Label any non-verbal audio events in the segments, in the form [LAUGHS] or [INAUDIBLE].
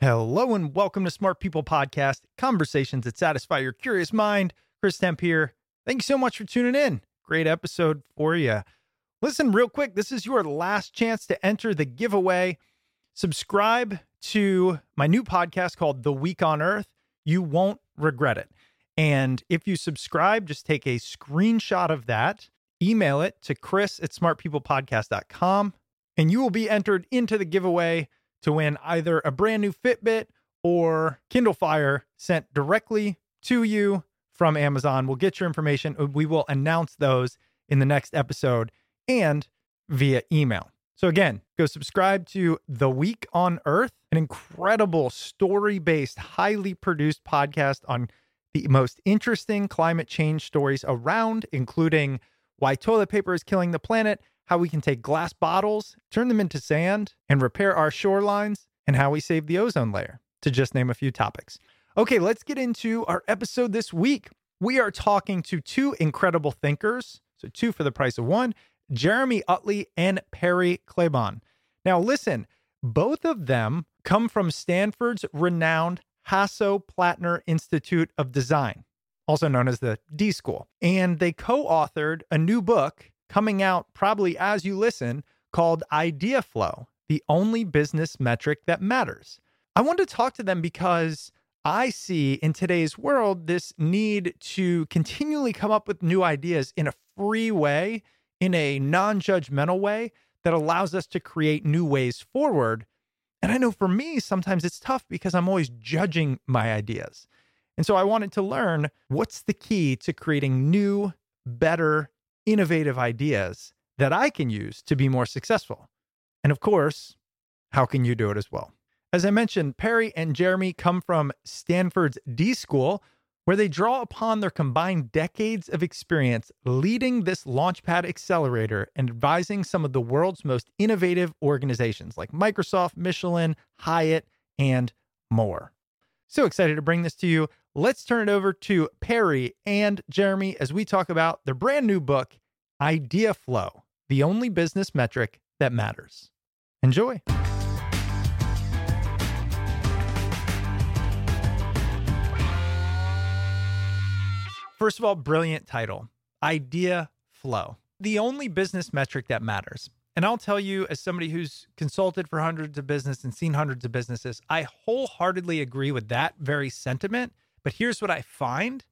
Hello and welcome to Smart People Podcast, conversations that satisfy your curious mind. Chris Stemp here. Thank you so much for tuning in. Great episode for you. Listen, real quick, this is your last chance to enter the giveaway. Subscribe to my new podcast called The Week on Earth. You won't regret it. And if you subscribe, just take a screenshot of that, email it to chris at smartpeoplepodcast.com, and you will be entered into the giveaway to win either a brand new Fitbit or Kindle Fire sent directly to you from Amazon. We'll get your information. Uh, we will announce those in the next episode and via email. So, again, go subscribe to The Week on Earth, an incredible story based, highly produced podcast on the most interesting climate change stories around, including why toilet paper is killing the planet how we can take glass bottles, turn them into sand, and repair our shorelines, and how we save the ozone layer, to just name a few topics. Okay, let's get into our episode this week. We are talking to two incredible thinkers, so two for the price of one Jeremy Utley and Perry Klebahn. Now, listen, both of them come from Stanford's renowned Hasso-Plattner Institute of Design, also known as the D School. And they co authored a new book coming out probably as you listen called Idea Flow, the only business metric that matters. I want to talk to them because I see in today's world this need to continually come up with new ideas in a free way, in a non judgmental way that allows us to create new ways forward. And I know for me, sometimes it's tough because I'm always judging my ideas. And so I wanted to learn what's the key to creating new, better, innovative ideas that I can use to be more successful. And of course, how can you do it as well? As I mentioned, Perry and Jeremy come from Stanford's D School, where they draw upon their combined decades of experience leading this Launchpad accelerator and advising some of the world's most innovative organizations like Microsoft, Michelin, Hyatt, and more. So excited to bring this to you. Let's turn it over to Perry and Jeremy as we talk about their brand new book, Idea Flow, the only business metric that matters. Enjoy. First of all, brilliant title Idea Flow, the only business metric that matters. And I'll tell you, as somebody who's consulted for hundreds of business and seen hundreds of businesses, I wholeheartedly agree with that very sentiment. But here's what I find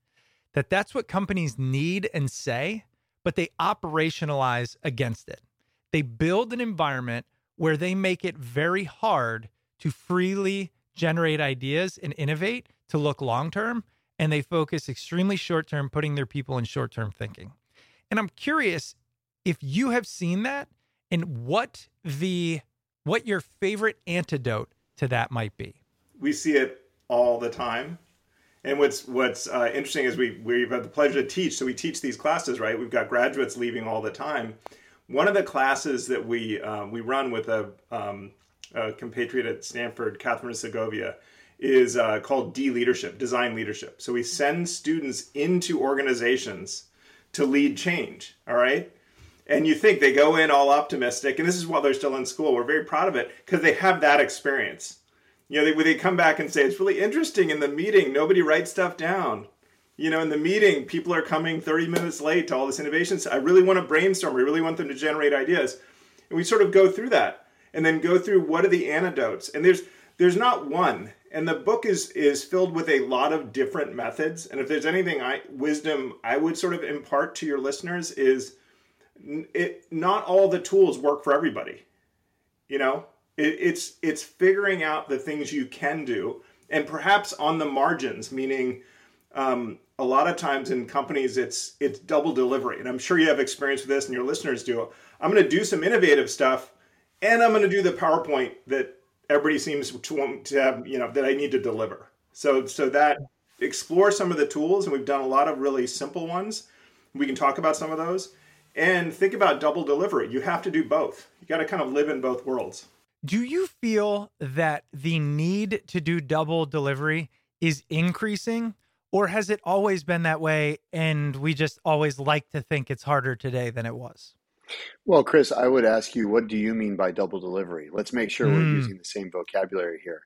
that that's what companies need and say, but they operationalize against it. They build an environment where they make it very hard to freely generate ideas and innovate to look long term. And they focus extremely short term, putting their people in short term thinking. And I'm curious if you have seen that and what the what your favorite antidote to that might be. We see it all the time. And what's what's uh, interesting is we we've had the pleasure to teach. So we teach these classes, right? We've got graduates leaving all the time. One of the classes that we uh, we run with a, um, a, compatriot at Stanford, Catherine Segovia, is uh, called D leadership, design leadership. So we send students into organizations to lead change. All right. And you think they go in all optimistic, and this is while they're still in school. We're very proud of it because they have that experience you know, they, they come back and say, it's really interesting in the meeting, nobody writes stuff down. You know, in the meeting, people are coming 30 minutes late to all this innovation. So I really want to brainstorm. We really want them to generate ideas. And we sort of go through that and then go through what are the antidotes. And there's there's not one. And the book is is filled with a lot of different methods. And if there's anything I wisdom I would sort of impart to your listeners is it not all the tools work for everybody. You know, it, it's it's figuring out the things you can do, and perhaps on the margins, meaning um, a lot of times in companies it's it's double delivery, and I'm sure you have experience with this, and your listeners do. I'm going to do some innovative stuff, and I'm going to do the PowerPoint that everybody seems to want to have, you know, that I need to deliver. So so that explore some of the tools, and we've done a lot of really simple ones. We can talk about some of those. And think about double delivery. You have to do both. You got to kind of live in both worlds. Do you feel that the need to do double delivery is increasing, or has it always been that way and we just always like to think it's harder today than it was? Well, Chris, I would ask you, what do you mean by double delivery? Let's make sure mm. we're hmm. using the same vocabulary here.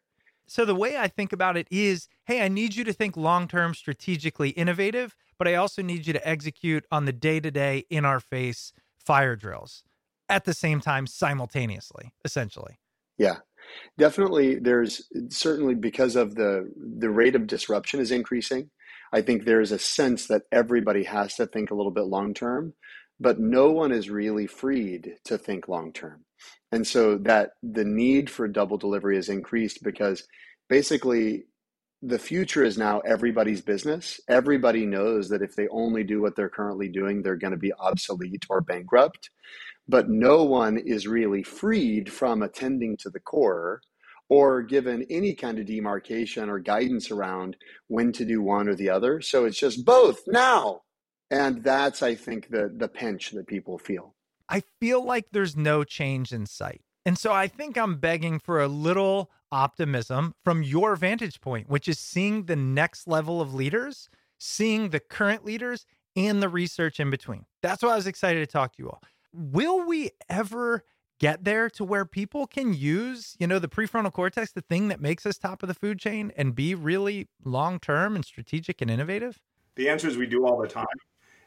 So, the way I think about it is hey, I need you to think long term, strategically innovative, but I also need you to execute on the day to day, in our face fire drills at the same time, simultaneously, essentially. Yeah, definitely. There's certainly because of the the rate of disruption is increasing. I think there's a sense that everybody has to think a little bit long term, but no one is really freed to think long term. And so that the need for double delivery is increased because basically the future is now everybody's business. Everybody knows that if they only do what they're currently doing, they're going to be obsolete or bankrupt but no one is really freed from attending to the core or given any kind of demarcation or guidance around when to do one or the other. So it's just both now. And that's, I think, the, the pinch that people feel. I feel like there's no change in sight. And so I think I'm begging for a little optimism from your vantage point, which is seeing the next level of leaders, seeing the current leaders, and the research in between. That's why I was excited to talk to you all will we ever get there to where people can use, you know, the prefrontal cortex, the thing that makes us top of the food chain and be really long term and strategic and innovative? The answer is we do all the time.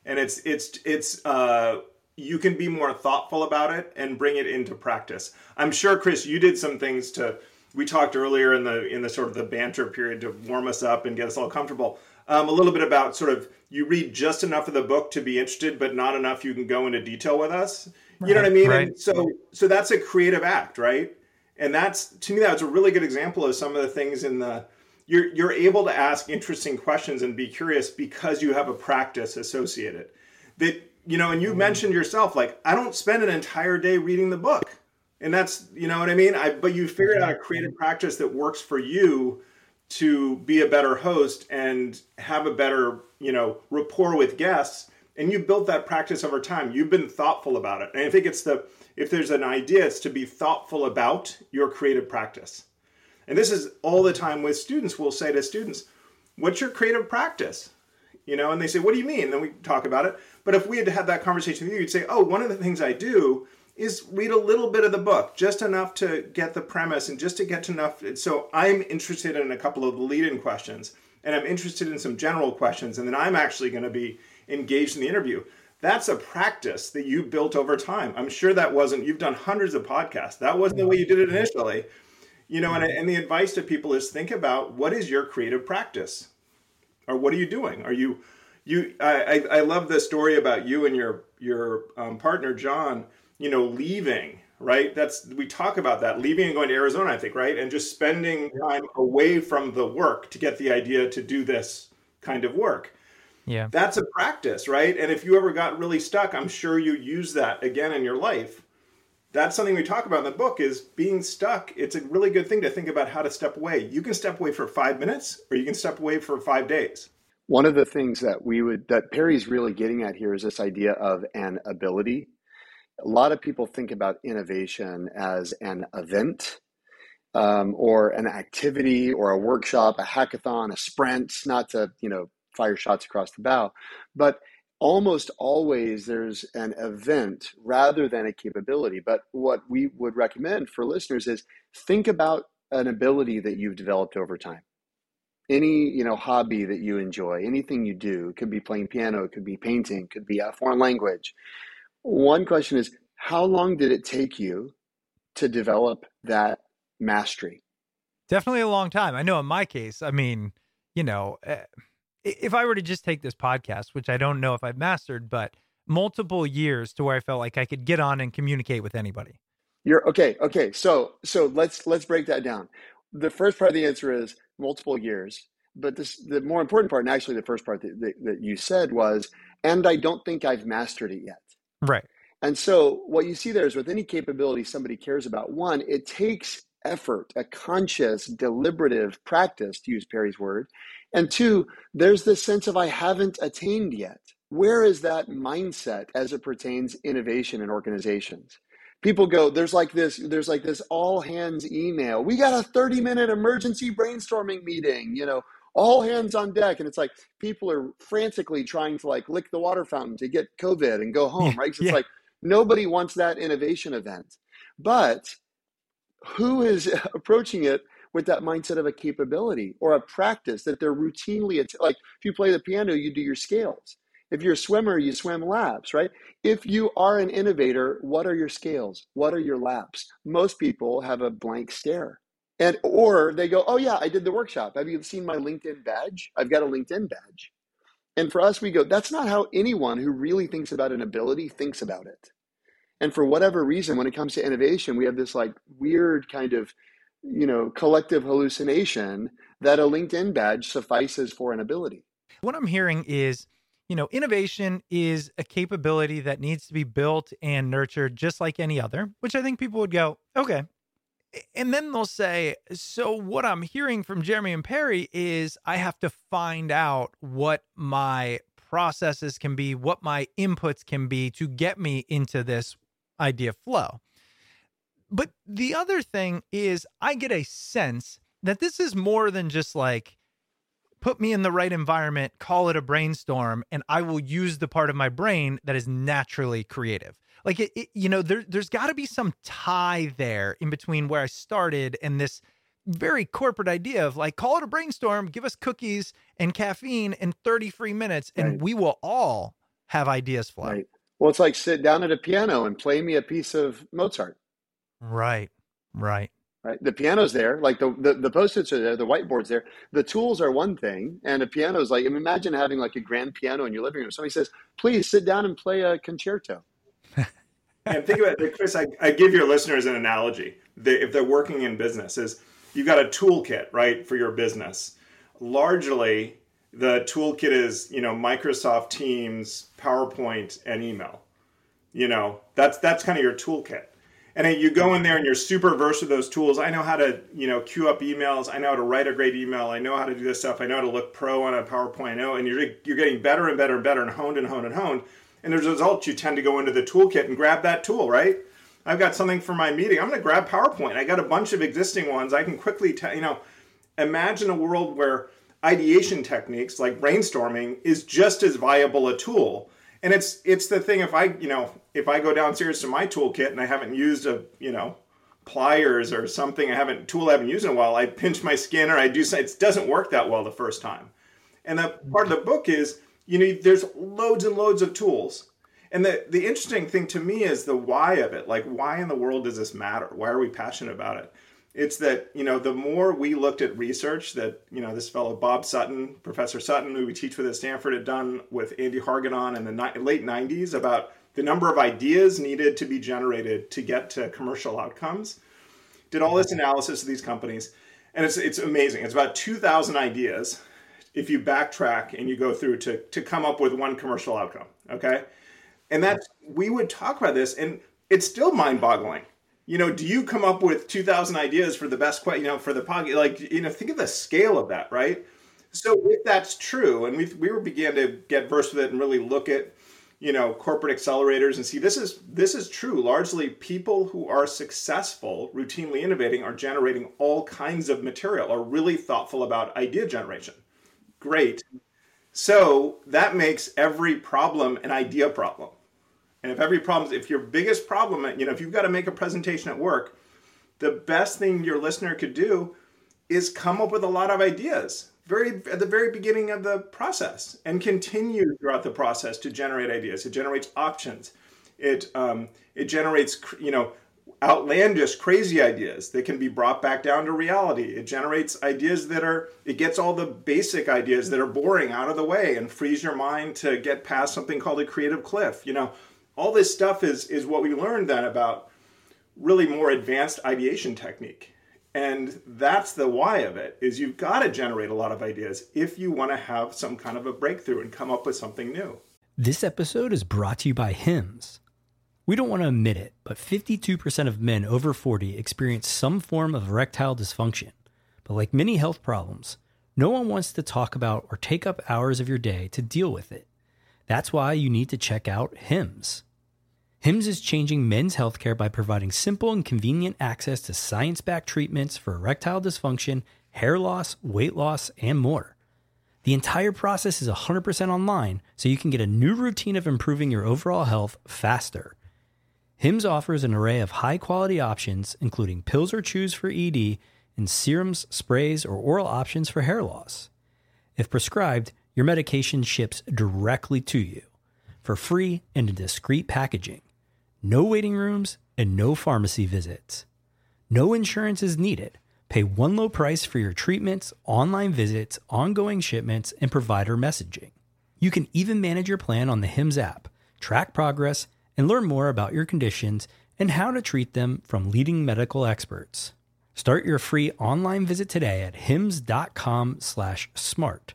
And it's it's it's uh you can be more thoughtful about it and bring it into practice. I'm sure Chris you did some things to we talked earlier in the in the sort of the banter period to warm us up and get us all comfortable. Um, a little bit about sort of you read just enough of the book to be interested, but not enough you can go into detail with us. Right, you know what I mean? Right. And so so that's a creative act, right? And that's to me that's a really good example of some of the things in the you're you're able to ask interesting questions and be curious because you have a practice associated. That you know, and you mm-hmm. mentioned yourself like I don't spend an entire day reading the book. And that's you know what I mean? I but you figured out a creative practice that works for you to be a better host and have a better, you know, rapport with guests. And you built that practice over time. You've been thoughtful about it. And I think it's the, if there's an idea, it's to be thoughtful about your creative practice. And this is all the time with students. We'll say to students, what's your creative practice? You know, and they say, what do you mean? And then we talk about it. But if we had had that conversation with you, you'd say, oh, one of the things I do is read a little bit of the book, just enough to get the premise and just to get enough. So I'm interested in a couple of the lead in questions and I'm interested in some general questions. And then I'm actually going to be engaged in the interview. That's a practice that you built over time. I'm sure that wasn't, you've done hundreds of podcasts. That wasn't the way you did it initially. You know, and, and the advice to people is think about what is your creative practice? Or what are you doing? Are you, you, I, I, I love the story about you and your, your um, partner, John, you know, leaving right? That's we talk about that leaving and going to Arizona, I think, right? And just spending time away from the work to get the idea to do this kind of work. Yeah. That's a practice, right? And if you ever got really stuck, I'm sure you use that again in your life. That's something we talk about in the book is being stuck. It's a really good thing to think about how to step away. You can step away for 5 minutes or you can step away for 5 days. One of the things that we would that Perry's really getting at here is this idea of an ability. A lot of people think about innovation as an event um, or an activity or a workshop, a hackathon, a sprint, not to, you know, fire shots across the bow. But almost always there's an event rather than a capability. But what we would recommend for listeners is think about an ability that you've developed over time. Any you know hobby that you enjoy, anything you do, could be playing piano, it could be painting, could be a foreign language. One question is, how long did it take you to develop that mastery? Definitely a long time. I know in my case, I mean, you know, eh, if I were to just take this podcast, which I don't know if I've mastered, but multiple years to where I felt like I could get on and communicate with anybody. You're okay. Okay. So, so let's, let's break that down. The first part of the answer is multiple years, but this, the more important part, and actually the first part that, that, that you said was, and I don't think I've mastered it yet. Right. And so what you see there is with any capability somebody cares about, one, it takes effort, a conscious, deliberative practice, to use Perry's word. And two, there's this sense of I haven't attained yet. Where is that mindset as it pertains innovation in organizations? People go, there's like this, there's like this all hands email. We got a 30 minute emergency brainstorming meeting, you know, all hands on deck. And it's like people are frantically trying to like lick the water fountain to get COVID and go home, [LAUGHS] Yeah, right? Yeah. it's like nobody wants that innovation event. But who is [LAUGHS] approaching it with that mindset of a capability or a practice that they're routinely att- like if you play the piano you do your scales if you're a swimmer you swim laps right if you are an innovator what are your scales what are your laps most people have a blank stare and or they go oh yeah i did the workshop have you seen my linkedin badge i've got a linkedin badge and for us we go that's not how anyone who really thinks about an ability thinks about it and for whatever reason, when it comes to innovation, we have this like weird kind of, you know, collective hallucination that a LinkedIn badge suffices for an ability. What I'm hearing is, you know, innovation is a capability that needs to be built and nurtured just like any other, which I think people would go, okay. And then they'll say, so what I'm hearing from Jeremy and Perry is I have to find out what my processes can be, what my inputs can be to get me into this idea flow. But the other thing is, I get a sense that this is more than just like, put me in the right environment, call it a brainstorm, and I will use the part of my brain that is naturally creative. Like it, it you know, there, there's got to be some tie there in between where I started and this very corporate idea of like, call it a brainstorm, give us cookies and caffeine in 30 free minutes, and Right. we will all have ideas flow. Right. Well, it's like sit down at a piano and play me a piece of Mozart. Right. Right. Right. The piano's there, like the, the, the post-its are there, the whiteboard's there. The tools are one thing, and a piano's like imagine having like a grand piano in your living room. Somebody says, please sit down and play a concerto. And think about it, Chris. I, I give your listeners an analogy. They, if they're working in business, is you've got a toolkit, right, for your business. Largely, the toolkit is you know Microsoft Teams, PowerPoint, and email. You know that's that's kind of your toolkit. And you go in there and you're super versed with those tools. I know how to, you know, queue up emails. I know how to write a great email. I know how to do this stuff. I know how to look pro on a PowerPoint. I know, and you're you're getting better and better and better and honed and honed and honed. And as a result, you tend to go into the toolkit and grab that tool, right? I've got something for my meeting. I'm going to grab PowerPoint. I got a bunch of existing ones. I can quickly, tell you know, imagine a world where ideation techniques like brainstorming is just as viable a tool. And it's it's the thing if I, you know, if I go downstairs to my toolkit and I haven't used a, you know, pliers or something I haven't tool I haven't used in a while, I pinch my skin or I do something. It doesn't work that well the first time. And the part of the book is, you know, there's loads and loads of tools. And the, the interesting thing to me is the why of it. Like, why in the world does this matter? Why are we passionate about it? It's that, you know, the more we looked at research that, you know, this fellow Bob Sutton, Professor Sutton, who we teach with at Stanford, had done with Andy Hargadon in the ni- late 90s about the number of ideas needed to be generated to get to commercial outcomes. Did all this analysis of these companies, and it's it's amazing. It's about two thousand ideas if you backtrack and you go through to to come up with one commercial outcome. Okay, and that's we would talk about this, and it's still mind-boggling. You know, do you come up with two thousand ideas for the best, you know, for the podcast? Like, you know, think of the scale of that, right? So if that's true, and we we began to get versed with it and really look at you know corporate accelerators and see this is this is true largely people who are successful routinely innovating are generating all kinds of material are really thoughtful about idea generation great so that makes every problem an idea problem and if every problem if your biggest problem you know if you've got to make a presentation at work the best thing your listener could do is come up with a lot of ideas very at the very beginning of the process and continue throughout the process to generate ideas. It generates options. It um, it generates you know outlandish, crazy ideas that can be brought back down to reality. It generates ideas that are it gets all the basic ideas that are boring out of the way and frees your mind to get past something called a creative cliff. You know, all this stuff is is what we learned then about really more advanced ideation technique and that's the why of it is you've got to generate a lot of ideas if you want to have some kind of a breakthrough and come up with something new. This episode is brought to you by Hims. We don't want to admit it, but 52% of men over 40 experience some form of erectile dysfunction. But like many health problems, no one wants to talk about or take up hours of your day to deal with it. That's why you need to check out Hims. HIMS is changing men's healthcare by providing simple and convenient access to science backed treatments for erectile dysfunction, hair loss, weight loss, and more. The entire process is 100% online, so you can get a new routine of improving your overall health faster. HIMS offers an array of high quality options, including pills or chews for ED, and serums, sprays, or oral options for hair loss. If prescribed, your medication ships directly to you for free and in discreet packaging no waiting rooms, and no pharmacy visits. No insurance is needed. Pay one low price for your treatments, online visits, ongoing shipments, and provider messaging. You can even manage your plan on the HIMS app, track progress, and learn more about your conditions and how to treat them from leading medical experts. Start your free online visit today at hims.com/smart.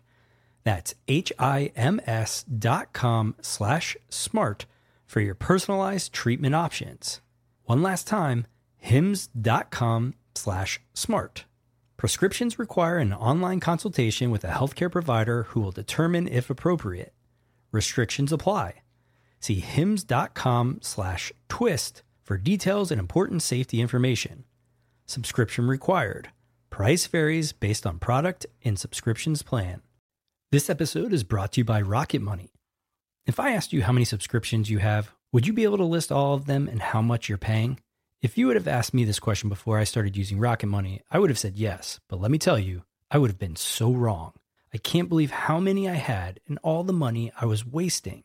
That's h i m s dot com slash smart for your personalized treatment options. One last time, hims.com slash smart. Prescriptions require an online consultation with a healthcare provider who will determine if appropriate. Restrictions apply. See hims.com slash twist for details and important safety information. Subscription required. Price varies based on product and subscriptions plan. This episode is brought to you by Rocket Money. If I asked you how many subscriptions you have, would you be able to list all of them and how much you're paying? If you would have asked me this question before I started using Rocket Money, I would have said yes. But let me tell you, I would have been so wrong. I can't believe how many I had and all the money I was wasting.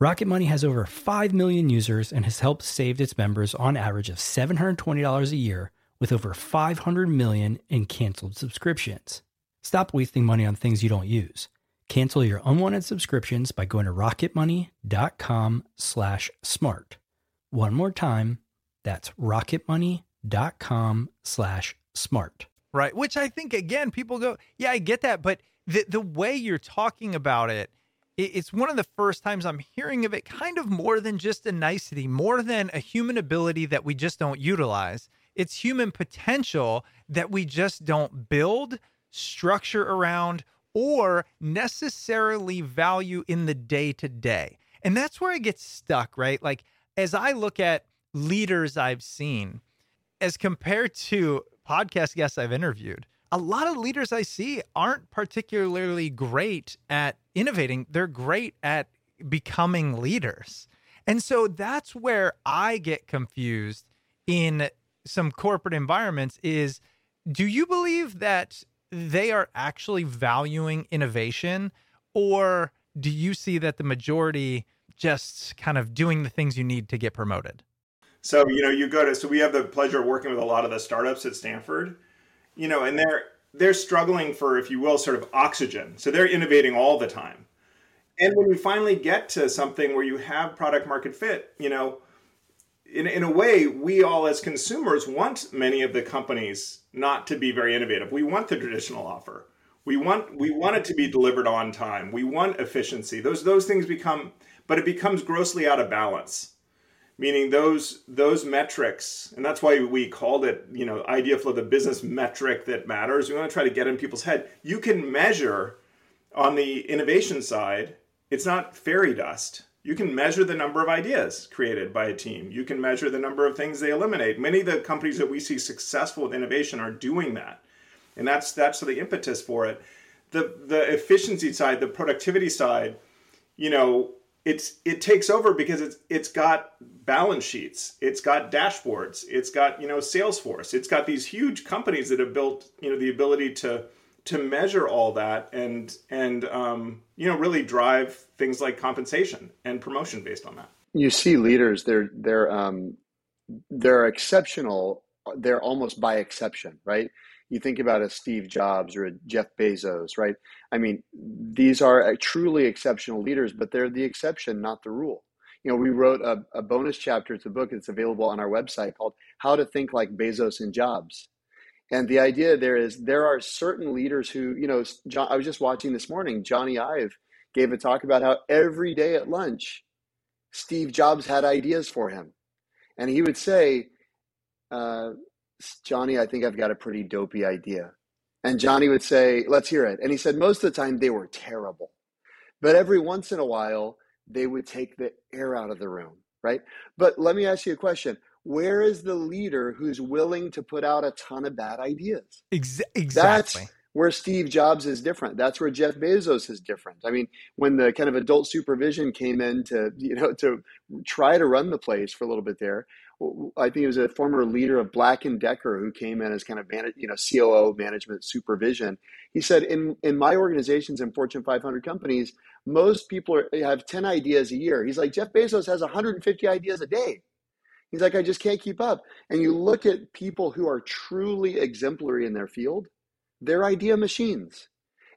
Rocket Money has over 5 million users and has helped save its members on average of $720 a year with over 500 million in canceled subscriptions. Stop wasting money on things you don't use. Cancel your unwanted subscriptions by going to rocketmoney.com slash smart. One more time, that's rocketmoney.com slash smart. Right. Which I think, again, people go, yeah, I get that. But the, the way you're talking about it, it's one of the first times I'm hearing of it kind of more than just a nicety, more than a human ability that we just don't utilize. It's human potential that we just don't build, structure around, or necessarily value in the day to day. And that's where I get stuck, right? Like, as I look at leaders I've seen, as compared to podcast guests I've interviewed, a lot of leaders I see aren't particularly great at innovating. They're great at becoming leaders. And so that's where I get confused in some corporate environments is do you believe that they are actually valuing innovation or do you see that the majority just kind of doing the things you need to get promoted? So, you know, you go to so we have the pleasure of working with a lot of the startups at Stanford, you know, and they're they're struggling for, if you will, sort of oxygen. So they're innovating all the time. And when we finally get to something where you have product market fit, you know, in, in a way, we all as consumers want many of the companies not to be very innovative. We want the traditional offer. We want we want it to be delivered on time. We want efficiency. Those those things become, but it becomes grossly out of balance. Meaning those those metrics, and that's why we called it, you know, idea flow, the business metric that matters. We want to try to get in people's head. You can measure on the innovation side. It's not fairy dust you can measure the number of ideas created by a team. You can measure the number of things they eliminate. Many of the companies that we see successful with innovation are doing that. And that's that's the impetus for it. The the efficiency side, the productivity side, you know, it's it takes over because it's it's got balance sheets, it's got dashboards, it's got, you know, Salesforce, it's got these huge companies that have built, you know, the ability to to measure all that and and um, you know really drive things like compensation and promotion based on that. You see leaders they're they're um, they're exceptional. They're almost by exception, right? You think about a Steve Jobs or a Jeff Bezos, right? I mean, these are truly exceptional leaders, but they're the exception, not the rule. You know, we wrote a, a bonus chapter to the book. that's available on our website called "How to Think Like Bezos and Jobs." And the idea there is there are certain leaders who, you know, John, I was just watching this morning, Jony Ive gave a talk about how every day at lunch, Steve Jobs had ideas for him. And he would say, uh, Jony, I think I've got a pretty dopey idea. And Jony would say, let's hear it. And he said, most of the time they were terrible. But every once in a while, they would take the air out of the room, right? But let me ask you a question where is the leader who's willing to put out a ton of bad ideas? Ex- exactly. That's where Steve Jobs is different. That's where Jeff Bezos is different. I mean, when the kind of adult supervision came in to, you know, to try to run the place for a little bit there, I think it was a former leader of Black and Decker who came in as kind of you know COO management supervision. He said, in in my organizations in Fortune 500 companies, most people are, have 10 ideas a year. He's like Jeff Bezos has 150 ideas a day. He's like, I just can't keep up. And you look at people who are truly exemplary in their field, they're idea machines.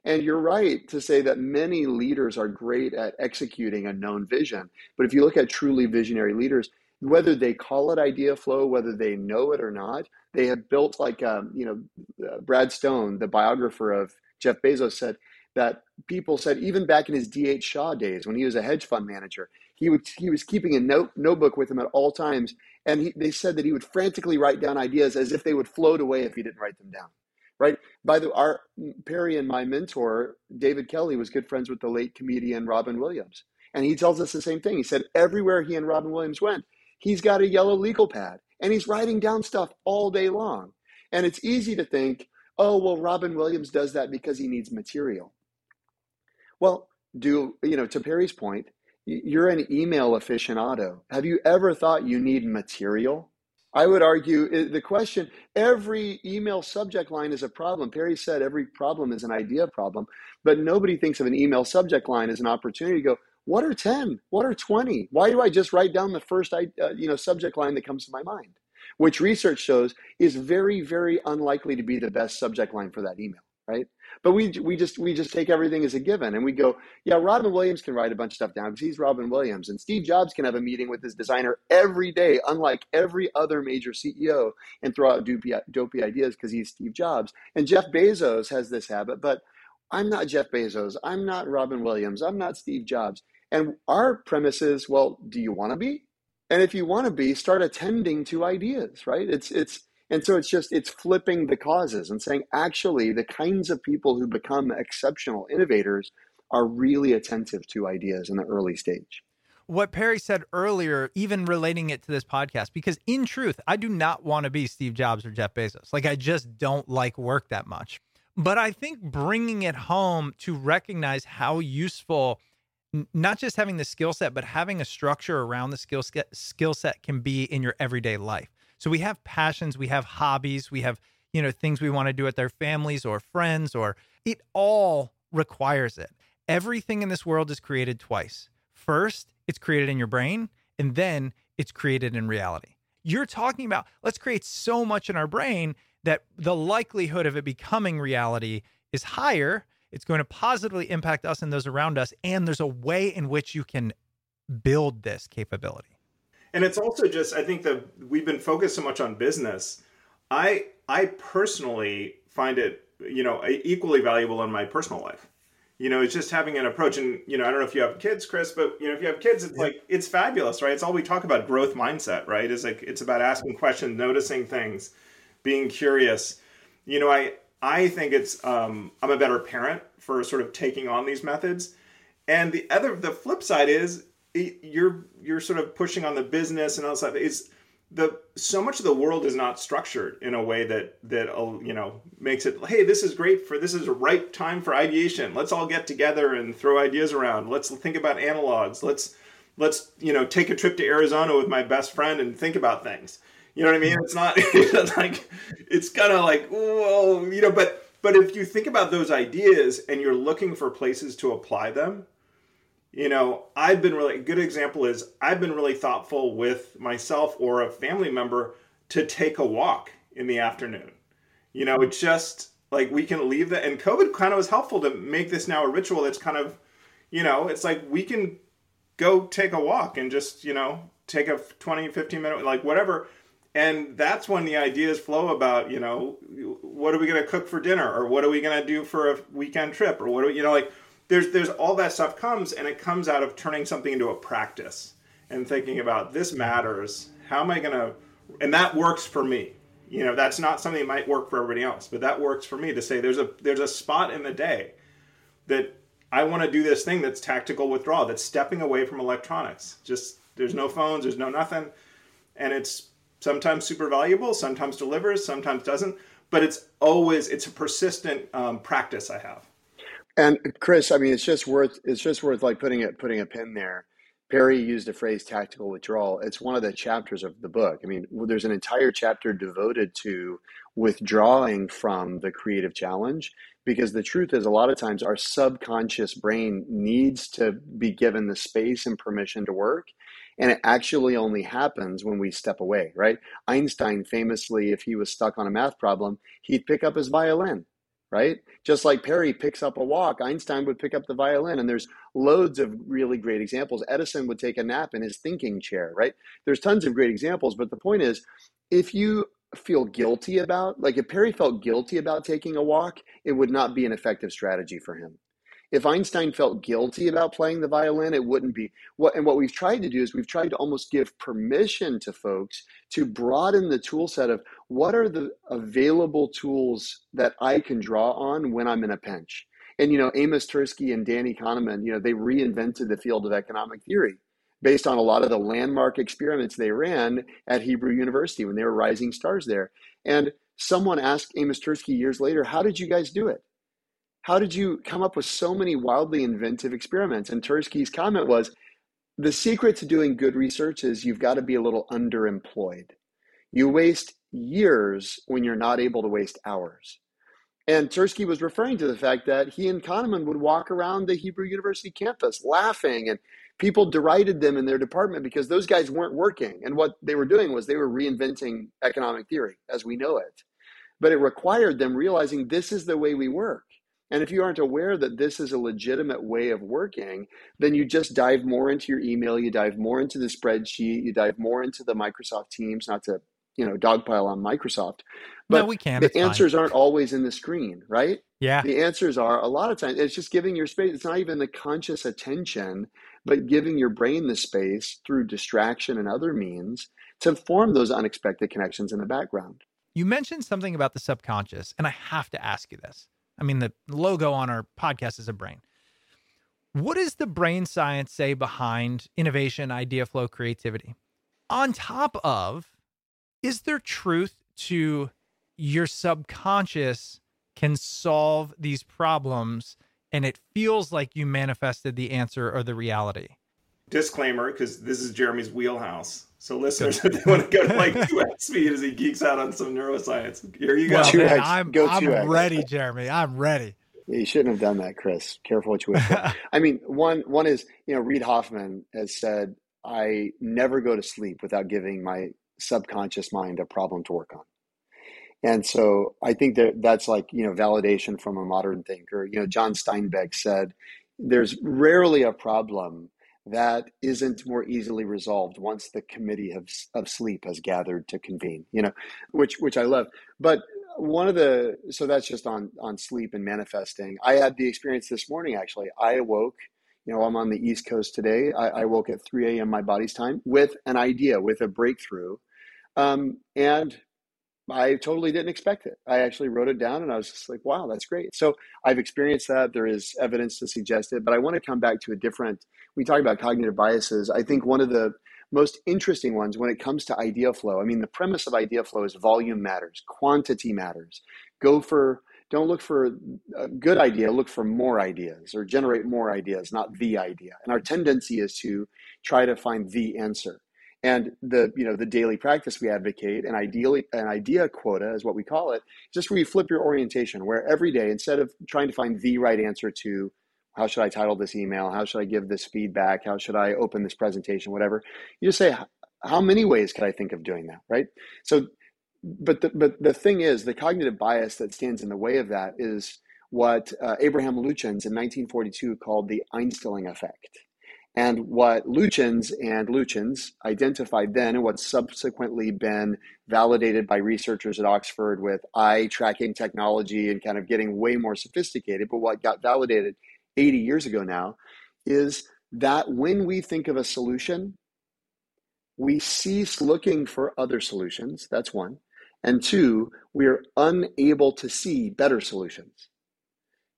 And you're right to say that many leaders are great at executing a known vision. But if you look at truly visionary leaders, whether they call it idea flow, whether they know it or not, they have built like, um, you know, uh, Brad Stone, the biographer of Jeff Bezos, said that people said even back in his D.E. Shaw days when he was a hedge fund manager, he would he was keeping a note notebook with him at all times, and he, they said that he would frantically write down ideas as if they would float away if he didn't write them down. Right. By the our Perry and my mentor David Kelley was good friends with the late comedian Robin Williams, and he tells us the same thing. He said everywhere he and Robin Williams went, he's got a yellow legal pad and he's writing down stuff all day long. And it's easy to think, oh well, Robin Williams does that because he needs material. Well, do you know to Perry's point? you're an email aficionado. Have you ever thought you need material? I would argue uh, the question every email subject line is a problem. Perry said every problem is an idea problem, but nobody thinks of an email subject line as an opportunity to go, what are 10? What are 20? Why do I just write down the first uh, you know subject line that comes to my mind? Which research shows is very very unlikely to be the best subject line for that email, right? But we we just we just take everything as a given, and we go, yeah, Robin Williams can write a bunch of stuff down because he's Robin Williams, and Steve Jobs can have a meeting with his designer every day, unlike every other major CEO, and throw out dopey, dopey ideas because he's Steve Jobs. And Jeff Bezos has this habit, but I'm not Jeff Bezos, I'm not Robin Williams, I'm not Steve Jobs. And our premise is, well, do you want to be? And if you want to be, start attending to ideas, right? It's it's and so it's just it's flipping the causes and saying actually the kinds of people who become exceptional innovators are really attentive to ideas in the early stage. What Perry said earlier, even relating it to this podcast, because in truth, I do not want to be Steve Jobs or Jeff Bezos. Like, I just don't like work that much. But I think bringing it home to recognize how useful not just having the skill set, but having a structure around the skill set skill set can be in your everyday life. So we have passions, we have hobbies, we have, you know, things we want to do with our families or friends, or it all requires it. Everything in this world is created twice. First, it's created in your brain, and then it's created in reality. You're talking about let's create so much in our brain that the likelihood of it becoming reality is higher. It's going to positively impact us and those around us. And there's a way in which you can build this capability. And it's also just, I think that we've been focused so much on business. I I personally find it, you know, equally valuable in my personal life. You know, it's just having an approach. And, you know, I don't know if you have kids, Chris, but, you know, if you have kids, it's yeah. like, it's fabulous, right? It's all we talk about growth mindset, right? It's like, it's about asking questions, noticing things, being curious. You know, I, I think it's, um, I'm a better parent for sort of taking on these methods. And the other, the flip side is you're, you're sort of pushing on the business and all that. Is the so much of the world is not structured in a way that that uh, you know makes it hey this is great for this is a right time for ideation let's all get together and throw ideas around let's think about analogs let's let's you know take a trip to arizona with my best friend and think about things you know what i mean it's not [LAUGHS] like it's kind of like whoa you know but but if you think about those ideas and you're looking for places to apply them you know, I've been really a good example is I've been really thoughtful with myself or a family member to take a walk in the afternoon. You know, it's just like we can leave that and COVID kind of was helpful to make this now a ritual that's kind of, you know, it's like we can go take a walk and just, you know, take a 20, 15 minute, like whatever. And that's when the ideas flow about, you know, what are we going to cook for dinner? Or what are we going to do for a weekend trip? Or what are, you know, like there's there's all that stuff comes and it comes out of turning something into a practice and thinking about this matters. How am i going to and that works for me. You know that's not something that might work for everybody else but that works for me to say there's a there's a spot in the day that i want to do this thing that's tactical withdrawal that's stepping away from electronics. Just there's no phones there's no nothing and it's sometimes super valuable sometimes delivers sometimes doesn't but it's always it's a persistent um, practice i have and Chris, I mean, it's just worth it's just worth like putting it putting a pin there. Perry used the phrase tactical withdrawal. It's one of the chapters of the book. I mean, there's an entire chapter devoted to withdrawing from the creative challenge because the truth is, a lot of times our subconscious brain needs to be given the space and permission to work. And it actually only happens when we step away, right? Einstein famously, if he was stuck on a math problem, he'd pick up his violin right? Just like Perry picks up a walk, Einstein would pick up the violin, and there's loads of really great examples. Edison would take a nap in his thinking chair, right? There's tons of great examples, but the point is, if you feel guilty about, like if Perry felt guilty about taking a walk, it would not be an effective strategy for him if Einstein felt guilty about playing the violin, it wouldn't be. What and what we've tried to do is we've tried to almost give permission to folks to broaden the tool set of what are the available tools that I can draw on when I'm in a pinch. And you know, Amos Tversky and Danny Kahneman, you know, they reinvented the field of economic theory based on a lot of the landmark experiments they ran at Hebrew University when they were rising stars there. And someone asked Amos Tversky years later, "How did you guys do it?" How did you come up with so many wildly inventive experiments? And Tversky's comment was the secret to doing good research is you've got to be a little underemployed. You waste years when you're not able to waste hours. And Tversky was referring to the fact that he and Kahneman would walk around the Hebrew University campus laughing, and people derided them in their department because those guys weren't working. And what they were doing was they were reinventing economic theory as we know it. But it required them realizing this is the way we work. And if you aren't aware that this is a legitimate way of working, then you just dive more into your email, you dive more into the spreadsheet, you dive more into the Microsoft Teams, not to, you know, dogpile on Microsoft. But no, we can. The answers fine. aren't always in the screen, right? Yeah. The answers are a lot of times it's just giving your space. It's not even the conscious attention, but giving your brain the space through distraction and other means to form those unexpected connections in the background. You mentioned something about the subconscious, and I have to ask you this. I mean, the logo on our podcast is a brain. What does the brain science say behind innovation, idea flow, creativity? On top of, is there truth to your subconscious can solve these problems and it feels like you manifested the answer or the reality? Disclaimer, because this is Jeremy's wheelhouse. So listeners, [LAUGHS] if they want to go to like [LAUGHS] two X speed as he geeks out on some neuroscience, here you go. Well, man, X, I'm, go I'm ready, Jeremy. I'm ready. Yeah, you shouldn't have done that, Chris. Careful what you wish for. [LAUGHS] I mean, one one is you know Reid Hoffman has said I never go to sleep without giving my subconscious mind a problem to work on. And so I think that that's like, you know, validation from a modern thinker. You know, John Steinbeck said there's rarely a problem that isn't more easily resolved once the committee of, of sleep has gathered to convene, you know, which, which I love. But one of the, so that's just on, on sleep and manifesting. I had the experience this morning, actually. I awoke, you know, I'm on the East Coast today. I, I woke at 3 a.m. my body's time with an idea, with a breakthrough. Um, and I totally didn't expect it. I actually wrote it down and I was just like, wow, that's great. So I've experienced that. There is evidence to suggest it, but I want to come back to a different, we talk about cognitive biases. I think one of the most interesting ones when it comes to idea flow, I mean, the premise of idea flow is volume matters, quantity matters. Go for, don't look for a good idea, look for more ideas or generate more ideas, not the idea. And our tendency is to try to find the answer and the you know the daily practice we advocate and ideally an idea quota is what we call it just where you flip your orientation where every day instead of trying to find the right answer to how should i title this email? How should i give this feedback? How should i open this presentation? Whatever. You just say how many ways could i think of doing that? Right? So but the, but the thing is the cognitive bias that stands in the way of that is what uh, abraham Luchins in 1942 called the Einstellung effect and what Luchins and Luchins identified then, and what's subsequently been validated by researchers at Oxford with eye tracking technology and kind of getting way more sophisticated, but what got validated 80 years ago now is that when we think of a solution, we cease looking for other solutions. That's one. And two, we're unable to see better solutions.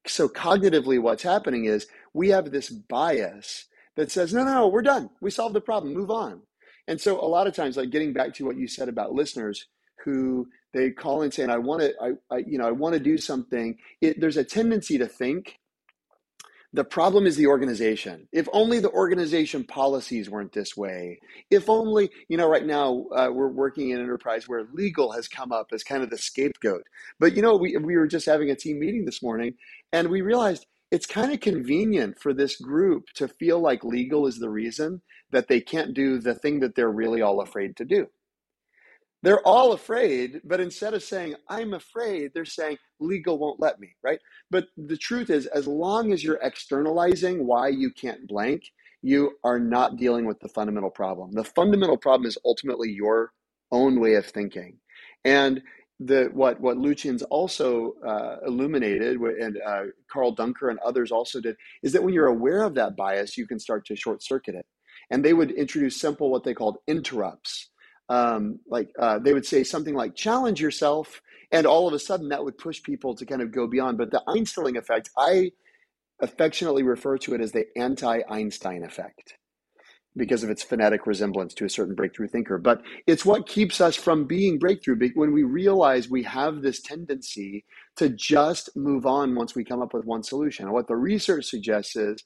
So, cognitively, what's happening is we have this bias that says, no, no, we're done. We solved the problem. Move on. And so a lot of times, like getting back to what you said about listeners who they call and saying, I want to, I, I, you know, I want to do something. It, there's a tendency to think the problem is the organization. If only the organization policies weren't this way. If only, you know, right now uh, we're working in an enterprise where legal has come up as kind of the scapegoat. But, you know, we, we were just having a team meeting this morning and we realized it's kind of convenient for this group to feel like legal is the reason that they can't do the thing that they're really all afraid to do. They're all afraid, but instead of saying, I'm afraid, they're saying, legal won't let me, right? But the truth is, as long as you're externalizing why you can't blank, you are not dealing with the fundamental problem. The fundamental problem is ultimately your own way of thinking. And the what what Luchins also uh, illuminated, and uh, Karl Duncker and others also did, is that when you're aware of that bias, you can start to short circuit it. And they would introduce simple what they called interrupts. Um, like uh, they would say something like "challenge yourself," and all of a sudden that would push people to kind of go beyond. But the Einstellung effect, I affectionately refer to it as the anti-Einstein effect because of its phonetic resemblance to a certain breakthrough thinker. But it's what keeps us from being breakthrough when we realize we have this tendency to just move on once we come up with one solution. And what the research suggests is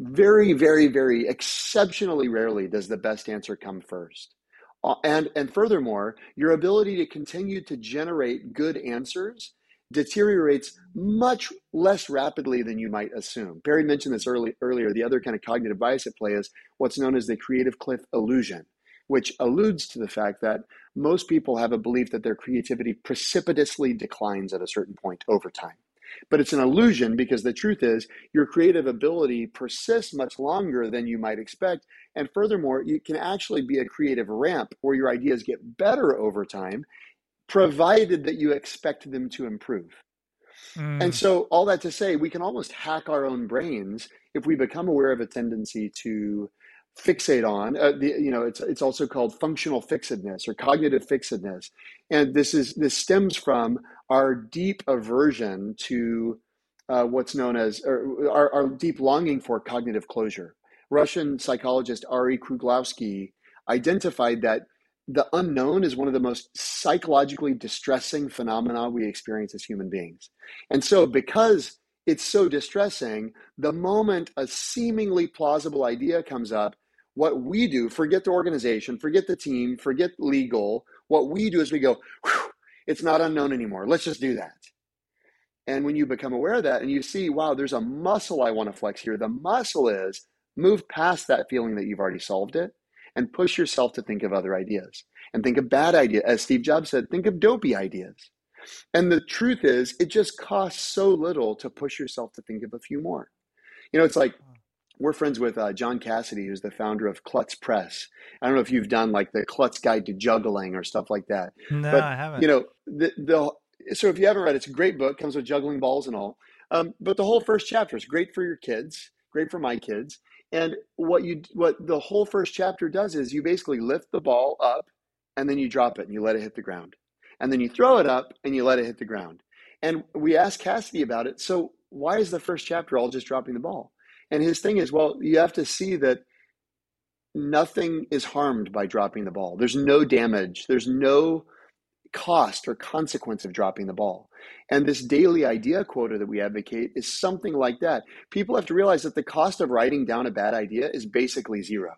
very, very, very exceptionally rarely does the best answer come first. Uh, and, and furthermore, your ability to continue to generate good answers deteriorates much less rapidly than you might assume. Perry mentioned this early, earlier. The other kind of cognitive bias at play is what's known as the creative cliff illusion, which alludes to the fact that most people have a belief that their creativity precipitously declines at a certain point over time. But it's an illusion because the truth is your creative ability persists much longer than you might expect. And furthermore, it can actually be a creative ramp where your ideas get better over time provided that you expect them to improve. Mm. And so, all that to say, we can almost hack our own brains if we become aware of a tendency to fixate on. Uh, the, you know, it's it's also called functional fixedness or cognitive fixedness, and this is this stems from our deep aversion to uh, what's known as our, our deep longing for cognitive closure. Russian psychologist Arie Kruglanski identified that the unknown is one of the most psychologically distressing phenomena we experience as human beings. And so, because it's so distressing, the moment a seemingly plausible idea comes up, what we do, forget the organization, forget the team, forget legal. What we do is we go, it's not unknown anymore. Let's just do that. And when you become aware of that and you see, wow, there's a muscle I want to flex here, the muscle is move past that feeling that you've already solved it and push yourself to think of other ideas and think of bad ideas. As Steve Jobs said, think of dopey ideas. And the truth is, it just costs so little to push yourself to think of a few more. You know, it's like we're friends with uh, John Cassidy, who's the founder of Klutz Press. I don't know if you've done like the Klutz Guide to Juggling or stuff like that. No, but, I haven't. You know, the, the so if you haven't read it, it's a great book. Comes with juggling balls and all. Um, but the whole first chapter is great for your kids, great for my kids. And what you what the whole first chapter does is you basically lift the ball up and then you drop it and you let it hit the ground. And then you throw it up and you let it hit the ground. And we asked Cassidy about it. So why is the first chapter all just dropping the ball? And his thing is, well, you have to see that nothing is harmed by dropping the ball. There's no damage. There's no cost or consequence of dropping the ball. And this daily idea quota that we advocate is something like that. People have to realize that the cost of writing down a bad idea is basically zero.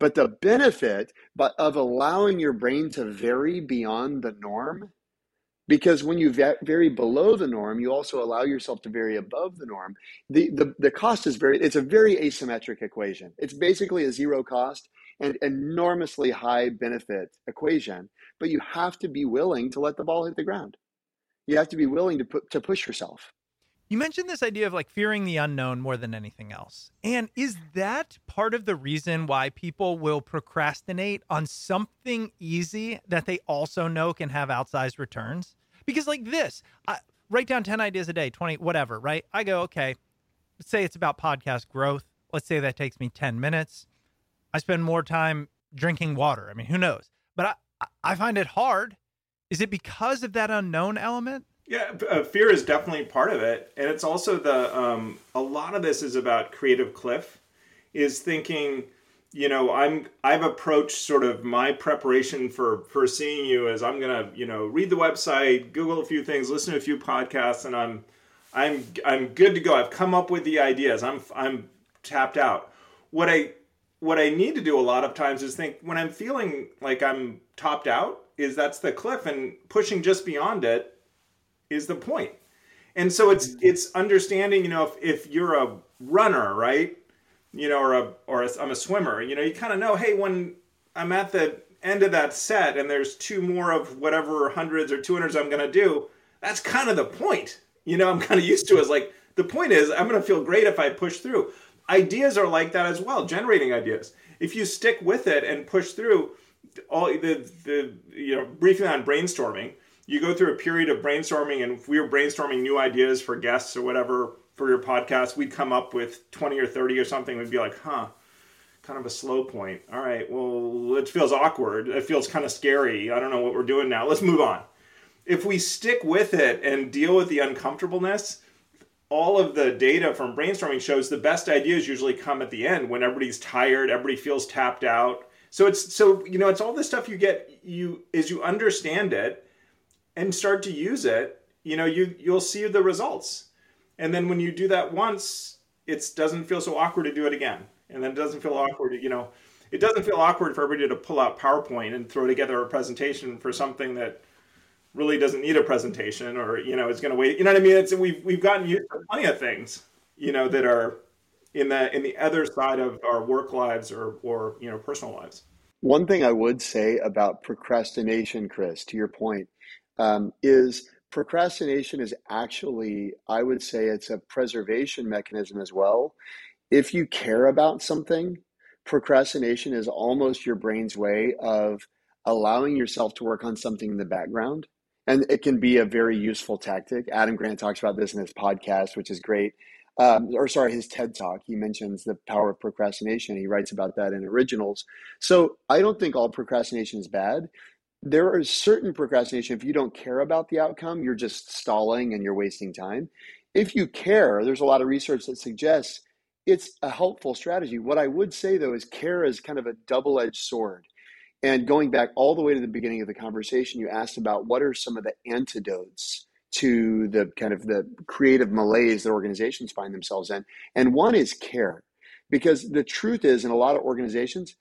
But the benefit but of allowing your brain to vary beyond the norm, because when you vary below the norm, you also allow yourself to vary above the norm. The, the, the cost is very, it's a very asymmetric equation. It's basically a zero cost and enormously high benefit equation, but you have to be willing to let the ball hit the ground. You have to be willing to put, to push yourself. You mentioned this idea of like fearing the unknown more than anything else. And is that part of the reason why people will procrastinate on something easy that they also know can have outsized returns? Because, like this, I, write down 10 ideas a day, 20, whatever, right? I go, okay, let's say it's about podcast growth. Let's say that takes me 10 minutes. I spend more time drinking water. I mean, who knows? But I, I find it hard. Is it because of that unknown element? Yeah, uh, fear is definitely part of it, and it's also the um, a lot of this is about creative cliff, is thinking, you know, I'm I've approached sort of my preparation for for seeing you as I'm gonna you know read the website, Google a few things, listen to a few podcasts, and I'm I'm I'm good to go. I've come up with the ideas. I'm I'm tapped out. What I what I need to do a lot of times is think when I'm feeling like I'm topped out, is that's the cliff, and pushing just beyond it is the point. And so it's mm-hmm. it's understanding, you know, if, if you're a runner, right? You know, or a or a, I'm a swimmer, you know, you kind of know, hey, when I'm at the end of that set and there's two more of whatever hundreds or 200s I'm going to do, that's kind of the point. You know, I'm kind of used to is like the point is I'm going to feel great if I push through. Ideas are like that as well, generating ideas. If you stick with it and push through all the the you know, briefing on brainstorming, you go through a period of brainstorming and if we were brainstorming new ideas for guests or whatever for your podcast we'd come up with 20 or 30 or something. We'd be like huh kind of a slow point. All right well it feels awkward. It feels kind of scary. I don't know what we're doing now. Let's move on. If we stick with it and deal with the uncomfortableness all of the data from brainstorming shows the best ideas usually come at the end when everybody's tired everybody feels tapped out so it's so you know it's all the stuff you get you as you understand it and start to use it, you know, you you'll see the results. And then when you do that once, it doesn't feel so awkward to do it again. And then it doesn't feel awkward, you know, it doesn't feel awkward for everybody to pull out PowerPoint and throw together a presentation for something that really doesn't need a presentation or, you know, is going to wait. You know what I mean? It's we've we've gotten used to plenty of things, you know, that are in the in the other side of our work lives or or, you know, personal lives. One thing I would say about procrastination, Chris, to your point, um, is procrastination is actually, I would say, it's a preservation mechanism as well. If you care about something, procrastination is almost your brain's way of allowing yourself to work on something in the background. And it can be a very useful tactic. Adam Grant talks about this in his podcast, which is great. Um, or sorry, his TED talk. He mentions the power of procrastination. He writes about that in Originals. So I don't think all procrastination is bad there is certain procrastination. If you don't care about the outcome, you're just stalling and you're wasting time. If you care, there's a lot of research that suggests it's a helpful strategy. What I would say though is care is kind of a double edged sword. And going back all the way to the beginning of the conversation, you asked about what are some of the antidotes to the kind of the creative malaise that organizations find themselves in. And one is care Because the truth is, in a lot of organizations,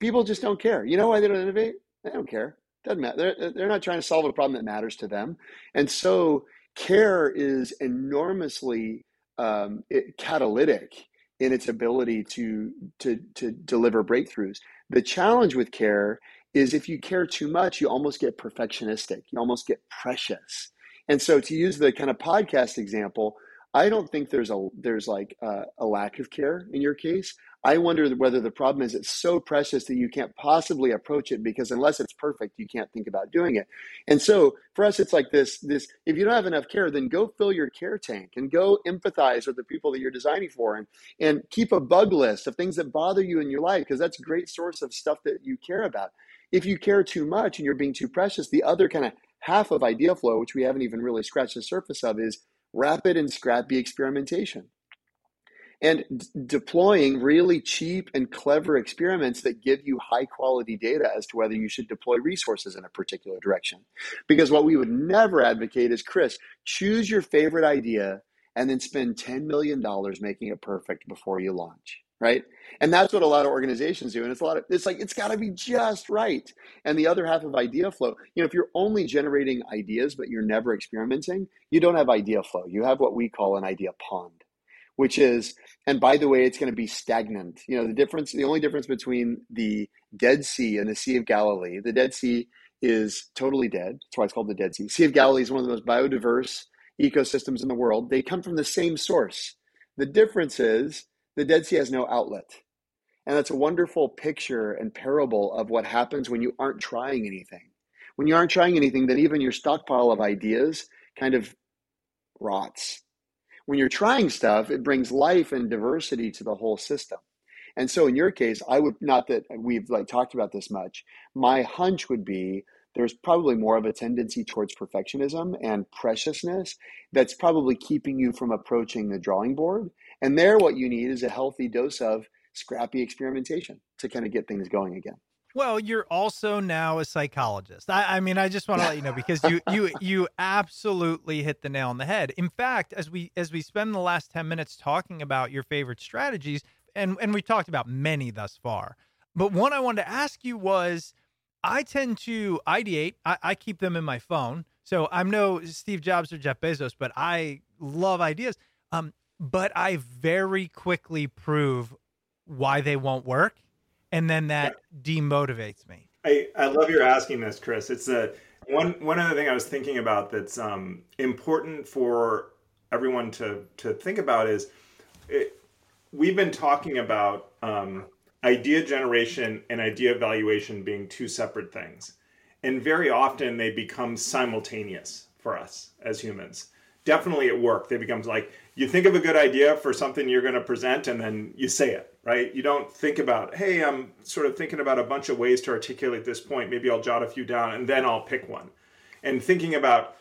people just don't care. You know why they don't innovate? They don't care. Doesn't matter. They're, they're not trying to solve a problem that matters to them. And so care is enormously um, catalytic in its ability to, to, to deliver breakthroughs. The challenge with care is if you care too much, you almost get perfectionistic. You almost get precious. And so to use the kind of podcast example, I don't think there's a there's like a, a, lack of care in your case. I wonder whether the problem is it's so precious that you can't possibly approach it because unless it's perfect, you can't think about doing it. And so for us, it's like this this if you don't have enough care, then go fill your care tank and go empathize with the people that you're designing for and and keep a bug list of things that bother you in your life because that's a great source of stuff that you care about. If you care too much and you're being too precious, the other kind of half of idea flow, which we haven't even really scratched the surface of, is rapid and scrappy experimentation and d- deploying really cheap and clever experiments that give you high quality data as to whether you should deploy resources in a particular direction. Because what we would never advocate is Chris, choose your favorite idea and then spend $10 million making it perfect before you launch right? And that's what a lot of organizations do and it's a lot of it's like it's got to be just right. And the other half of idea flow you know if you're only generating ideas but you're never experimenting you don't have idea flow. You have what we call an idea pond which is and by the way it's going to be stagnant. You know the difference the only difference between the dead sea and the sea of galilee the dead sea is totally dead. That's why it's called the dead sea. Sea of galilee is one of the most biodiverse ecosystems in the world. They come from the same source. The difference is the Dead Sea has no outlet. And that's a wonderful picture and parable of what happens when you aren't trying anything. When you aren't trying anything, then even your stockpile of ideas kind of rots. When you're trying stuff, it brings life and diversity to the whole system. And so in your case, I would not that we've like talked about this much. My hunch would be there's probably more of a tendency towards perfectionism and preciousness that's probably keeping you from approaching the drawing board and there, what you need is a healthy dose of scrappy experimentation to kind of get things going again. Well, you're also now a psychologist. I, I mean, I just want to let you know because you you you absolutely hit the nail on the head. In fact, as we as we spend the last ten minutes talking about your favorite strategies, and and we talked about many thus far, but one I wanted to ask you was, I tend to ideate. I, I keep them in my phone, so I'm no Steve Jobs or Jeff Bezos, but I love ideas. Um, but I very quickly prove why they won't work, and then that yeah. demotivates me. I, I love your asking this, Chris. It's a one one other thing I was thinking about that's um, important for everyone to to think about is it, we've been talking about um, idea generation and idea evaluation being two separate things, and very often they become simultaneous for us as humans. Definitely at work, they become like you think of a good idea for something you're going to present and then you say it, right? You don't think about, hey, I'm sort of thinking about a bunch of ways to articulate this point. Maybe I'll jot a few down and then I'll pick one. And thinking about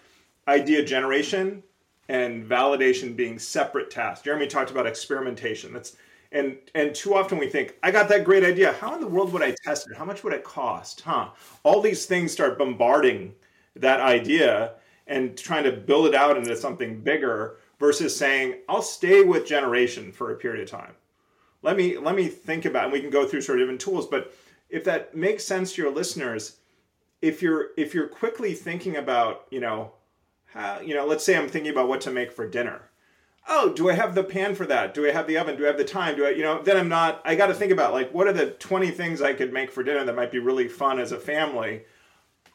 idea generation and validation being separate tasks. Jeremy talked about experimentation. That's and and too often we think, I got that great idea. How in the world would I test it? How much would it cost? Huh? All these things start bombarding that idea and trying to build it out into something bigger versus saying I'll stay with generation for a period of time. Let me let me think about and we can go through sort of different tools, but if that makes sense to your listeners, if you're if you're quickly thinking about, you know, how, you know, let's say I'm thinking about what to make for dinner. Oh, do I have the pan for that? Do I have the oven? Do I have the time? Do I, you know, then I'm not I got to think about like what are the 20 things I could make for dinner that might be really fun as a family?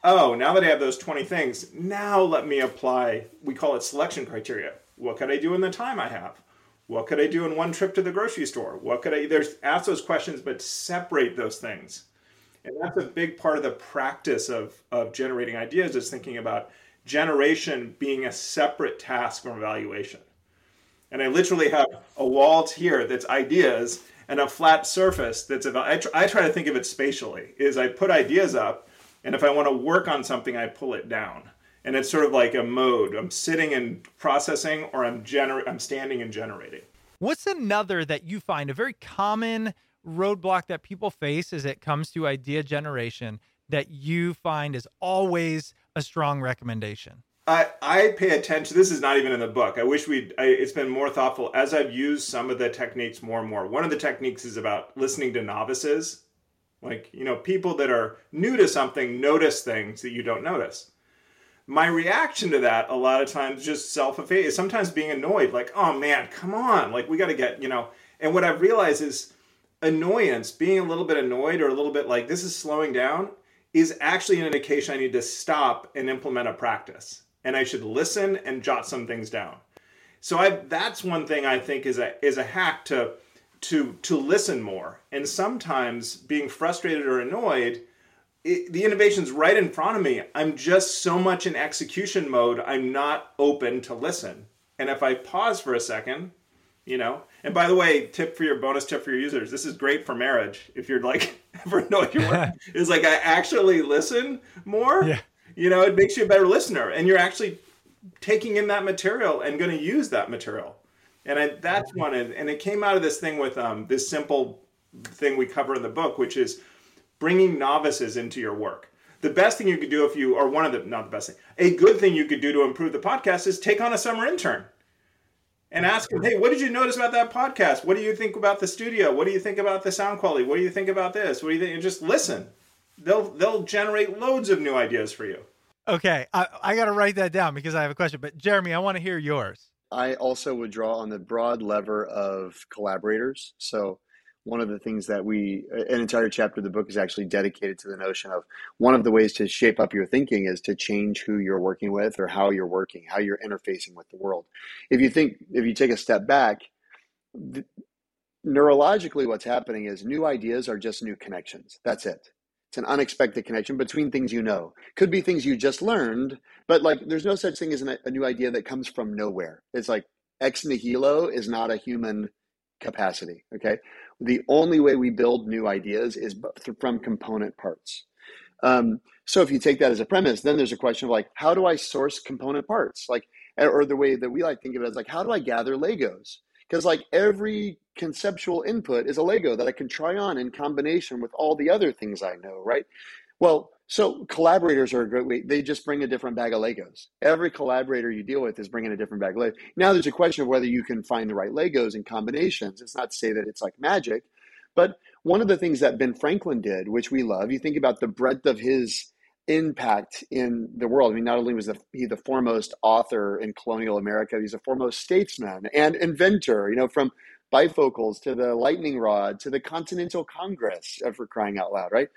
Oh, now that I have those 20 things, now let me apply, we call it selection criteria what could I do in the time I have? What could I do in one trip to the grocery store? What could I there's ask those questions, but separate those things. And that's a big part of the practice of, of generating ideas is thinking about generation being a separate task from evaluation. And I literally have a wall here that's ideas and a flat surface that's about I, tr- I try to think of it spatially is I put ideas up and if I want to work on something I pull it down and it's sort of like a mode. I'm sitting and processing, or I'm gener- I'm standing and generating. What's another that you find a very common roadblock that people face as it comes to idea generation that you find is always a strong recommendation? I, I pay attention. This is not even in the book. I wish we'd. I, it's been more thoughtful as I've used some of the techniques more and more. One of the techniques is about listening to novices, like you know, people that are new to something notice things that you don't notice. My reaction to that a lot of times just self effacing. Sometimes being annoyed, like, oh man, come on, like we got to get you know. And what I've realized is annoyance, being a little bit annoyed or a little bit like this is slowing down, is actually an indication I need to stop and implement a practice and I should listen and jot some things down. So I that's one thing I think is a is a hack to to to listen more. And sometimes being frustrated or annoyed, it, the innovation's right in front of me. I'm just so much in execution mode. I'm not open to listen. And if I pause for a second, you know. And by the way, tip for your bonus tip for your users. This is great for marriage. If you're like [LAUGHS] ever know your work, is like I actually listen more. Yeah you know it makes you a better listener and you're actually taking in that material and going to use that material and I, that's one and it came out of this thing with um, this simple thing we cover in the book which is bringing novices into your work the best thing you could do if you are one of the not the best thing a good thing you could do to improve the podcast is take on a summer intern and ask them hey what did you notice about that podcast what do you think about the studio what do you think about the sound quality what do you think about this what do you think and just listen they'll they'll generate loads of new ideas for you. Okay, I, I got to write that down because I have a question. But Jeremy, I want to hear yours. I also would draw on the broad lever of collaborators. So one of the things that we an entire chapter of the book is actually dedicated to the notion of one of the ways to shape up your thinking is to change who you're working with or how you're working how you're interfacing with the world if you think if you take a step back neurologically what's happening is new ideas are just new connections that's it it's an unexpected connection between things you know. Could be things you just learned, but like there's no such thing as a new idea that comes from nowhere. It's like ex nihilo is not a human capacity. Okay. The only way we build new ideas is from component parts. Um, so if you take that as a premise, then there's a question of like, how do I source component parts? Like, or the way that we like think of it as like, how do I gather Legos? because like every conceptual input is a lego that i can try on in combination with all the other things i know right well so collaborators are a great way they just bring a different bag of legos every collaborator you deal with is bringing a different bag of legos now there's a question of whether you can find the right legos and combinations it's not to say that it's like magic but one of the things that ben franklin did which we love you think about the breadth of his impact in the world. I mean, not only was the, he the foremost author in colonial America, he's a foremost statesman and inventor, you know, from bifocals to the lightning rod to the Continental Congress, for crying out loud, right?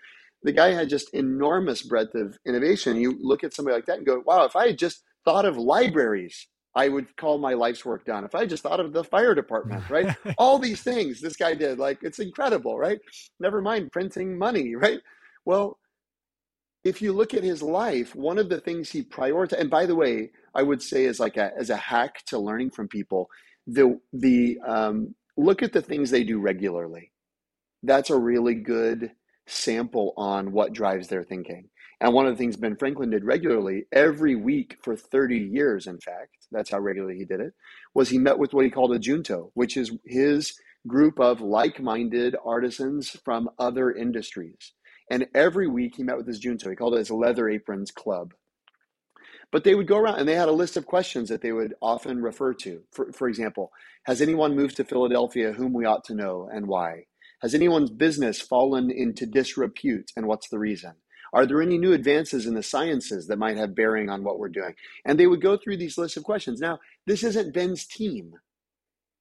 The guy had just enormous breadth of innovation. You look at somebody like that and go, wow, if I had just thought of libraries, I would call my life's work done. If I just thought of the fire department, [LAUGHS] right? All these things this guy did, like it's incredible, right? Never mind printing money, [LAUGHS] right? Well, if you look at his life, one of the things he prioritized, and by the way, I would say as like a, as a hack to learning from people, the the um, look at the things they do regularly. That's a really good sample on what drives their thinking. And one of the things Ben Franklin did regularly, every week for 30 years, in fact, that's how regularly he did it, was he met with what he called a junto, which is his group of like minded artisans from other industries. And every week he met with his junto. He called it his Leather Aprons Club. But they would go around and they had a list of questions that they would often refer to. For, for example, has anyone moved to Philadelphia whom we ought to know and why? Has anyone's business fallen into disrepute and what's the reason? Are there any new advances in the sciences that might have bearing on what we're doing? And they would go through these lists of questions. Now, this isn't Ben's team.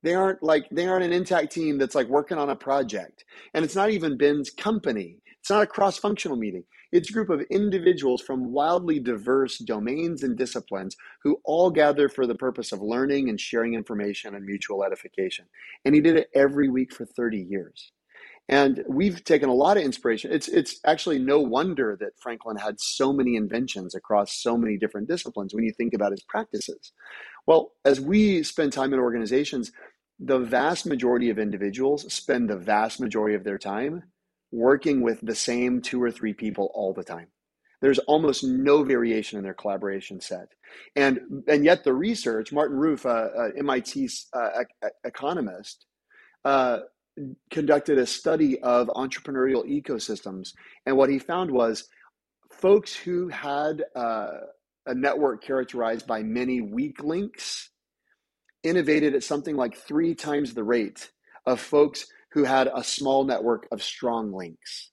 They aren't like they aren't an intact team that's like working on a project. And it's not even Ben's company. It's not a cross functional meeting. It's a group of individuals from wildly diverse domains and disciplines who all gather for the purpose of learning and sharing information and mutual edification. And he did it every week for 30 years. And we've taken a lot of inspiration. It's, it's actually no wonder that Franklin had so many inventions across so many different disciplines when you think about his practices. Well, as we spend time in organizations, the vast majority of individuals spend the vast majority of their time working with the same two or three people all the time. There's almost no variation in their collaboration set. And, and yet the research, Martin Ruef, uh, uh, MIT uh, economist, uh, conducted a study of entrepreneurial ecosystems. And what he found was folks who had uh, a network characterized by many weak links innovated at something like three times the rate of folks who had a small network of strong links.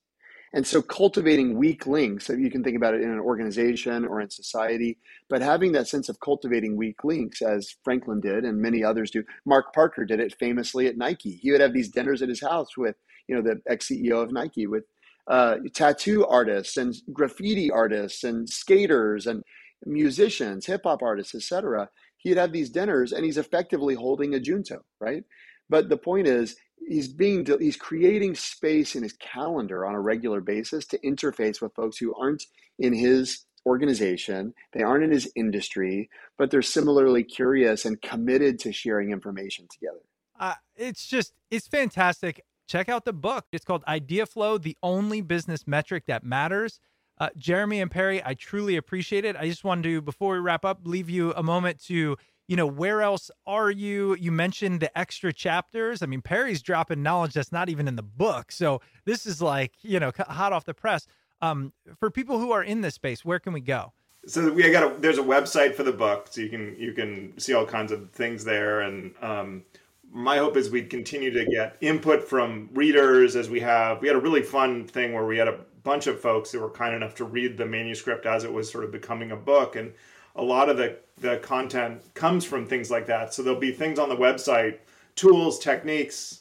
And so cultivating weak links, so you can think about it in an organization or in society, but having that sense of cultivating weak links, as Franklin did and many others do. Mark Parker did it famously at Nike. He would have these dinners at his house with, you know, the ex-CEO of Nike, with uh, tattoo artists and graffiti artists and skaters and musicians, hip hop artists, etc. He'd have these dinners, and he's effectively holding a junto, right? But the point is, he's being he's creating space in his calendar on a regular basis to interface with folks who aren't in his organization they aren't in his industry but they're similarly curious and committed to sharing information together. Uh, it's just it's fantastic. Check out the book. It's called idea flow the only business metric that matters. Uh, jeremy and perry i truly appreciate it. I just wanted to before we wrap up leave you a moment to you know, where else are you? You mentioned the extra chapters. I mean, Perry's dropping knowledge that's not even in the book. So this is like, you know, hot off the press. Um, for people who are in this space, where can we go? So we got a, there's a website for the book, so you can you can see all kinds of things there. And um, my hope is we'd continue to get input from readers as we have. We had a really fun thing where we had a bunch of folks that were kind enough to read the manuscript as it was sort of becoming a book, and a lot of the, the content comes from things like that. So there'll be things on the website, tools, techniques,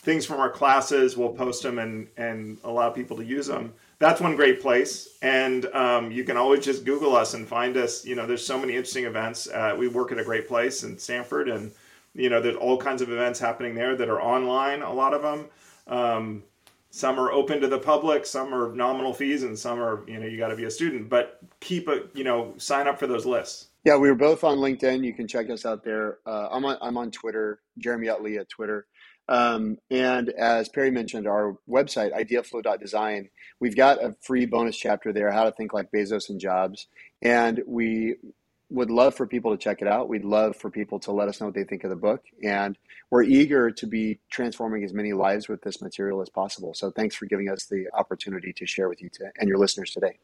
things from our classes. We'll post them and, and allow people to use them. That's one great place. And um, you can always just Google us and find us. You know, there's so many interesting events. Uh, we work at a great place in Stanford, and, you know, there's all kinds of events happening there that are online, a lot of them. Um, some are open to the public some are nominal fees and some are you know you got to be a student but keep a you know sign up for those lists. Yeah we were both on linkedin. You can check us out there. Uh, i'm on i'm on twitter jeremy utley at twitter. Um, and as perry mentioned our website ideaflow.design we've got a free bonus chapter there how to think like bezos and jobs. And we would love for people to check it out. We'd love for people to let us know what they think of the book. And we're eager to be transforming as many lives with this material as possible. So thanks for giving us the opportunity to share with you to, and your listeners today.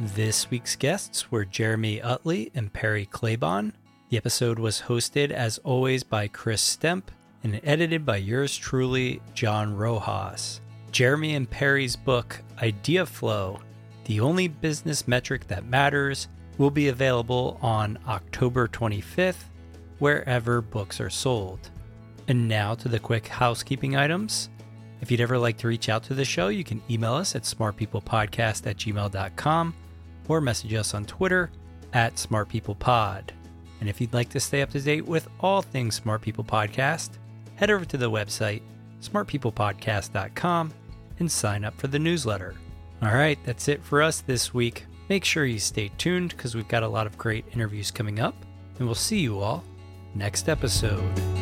This week's guests were Jeremy Utley and Perry Klebahn. The episode was hosted, as always, by Chris Stemp and edited by yours truly, John Rojas. Jeremy and Perry's book, Idea Flow the only business metric that matters will be available on October 25th, wherever books are sold. And now to the quick housekeeping items. If you'd ever like to reach out to the show, you can email us at smartpeoplepodcast at gmail.com or message us on Twitter at smartpeoplepod. And if you'd like to stay up to date with all things Smart People Podcast, head over to the website smartpeoplepodcast.com and sign up for the newsletter. All right, that's it for us this week. Make sure you stay tuned because we've got a lot of great interviews coming up, and we'll see you all next episode.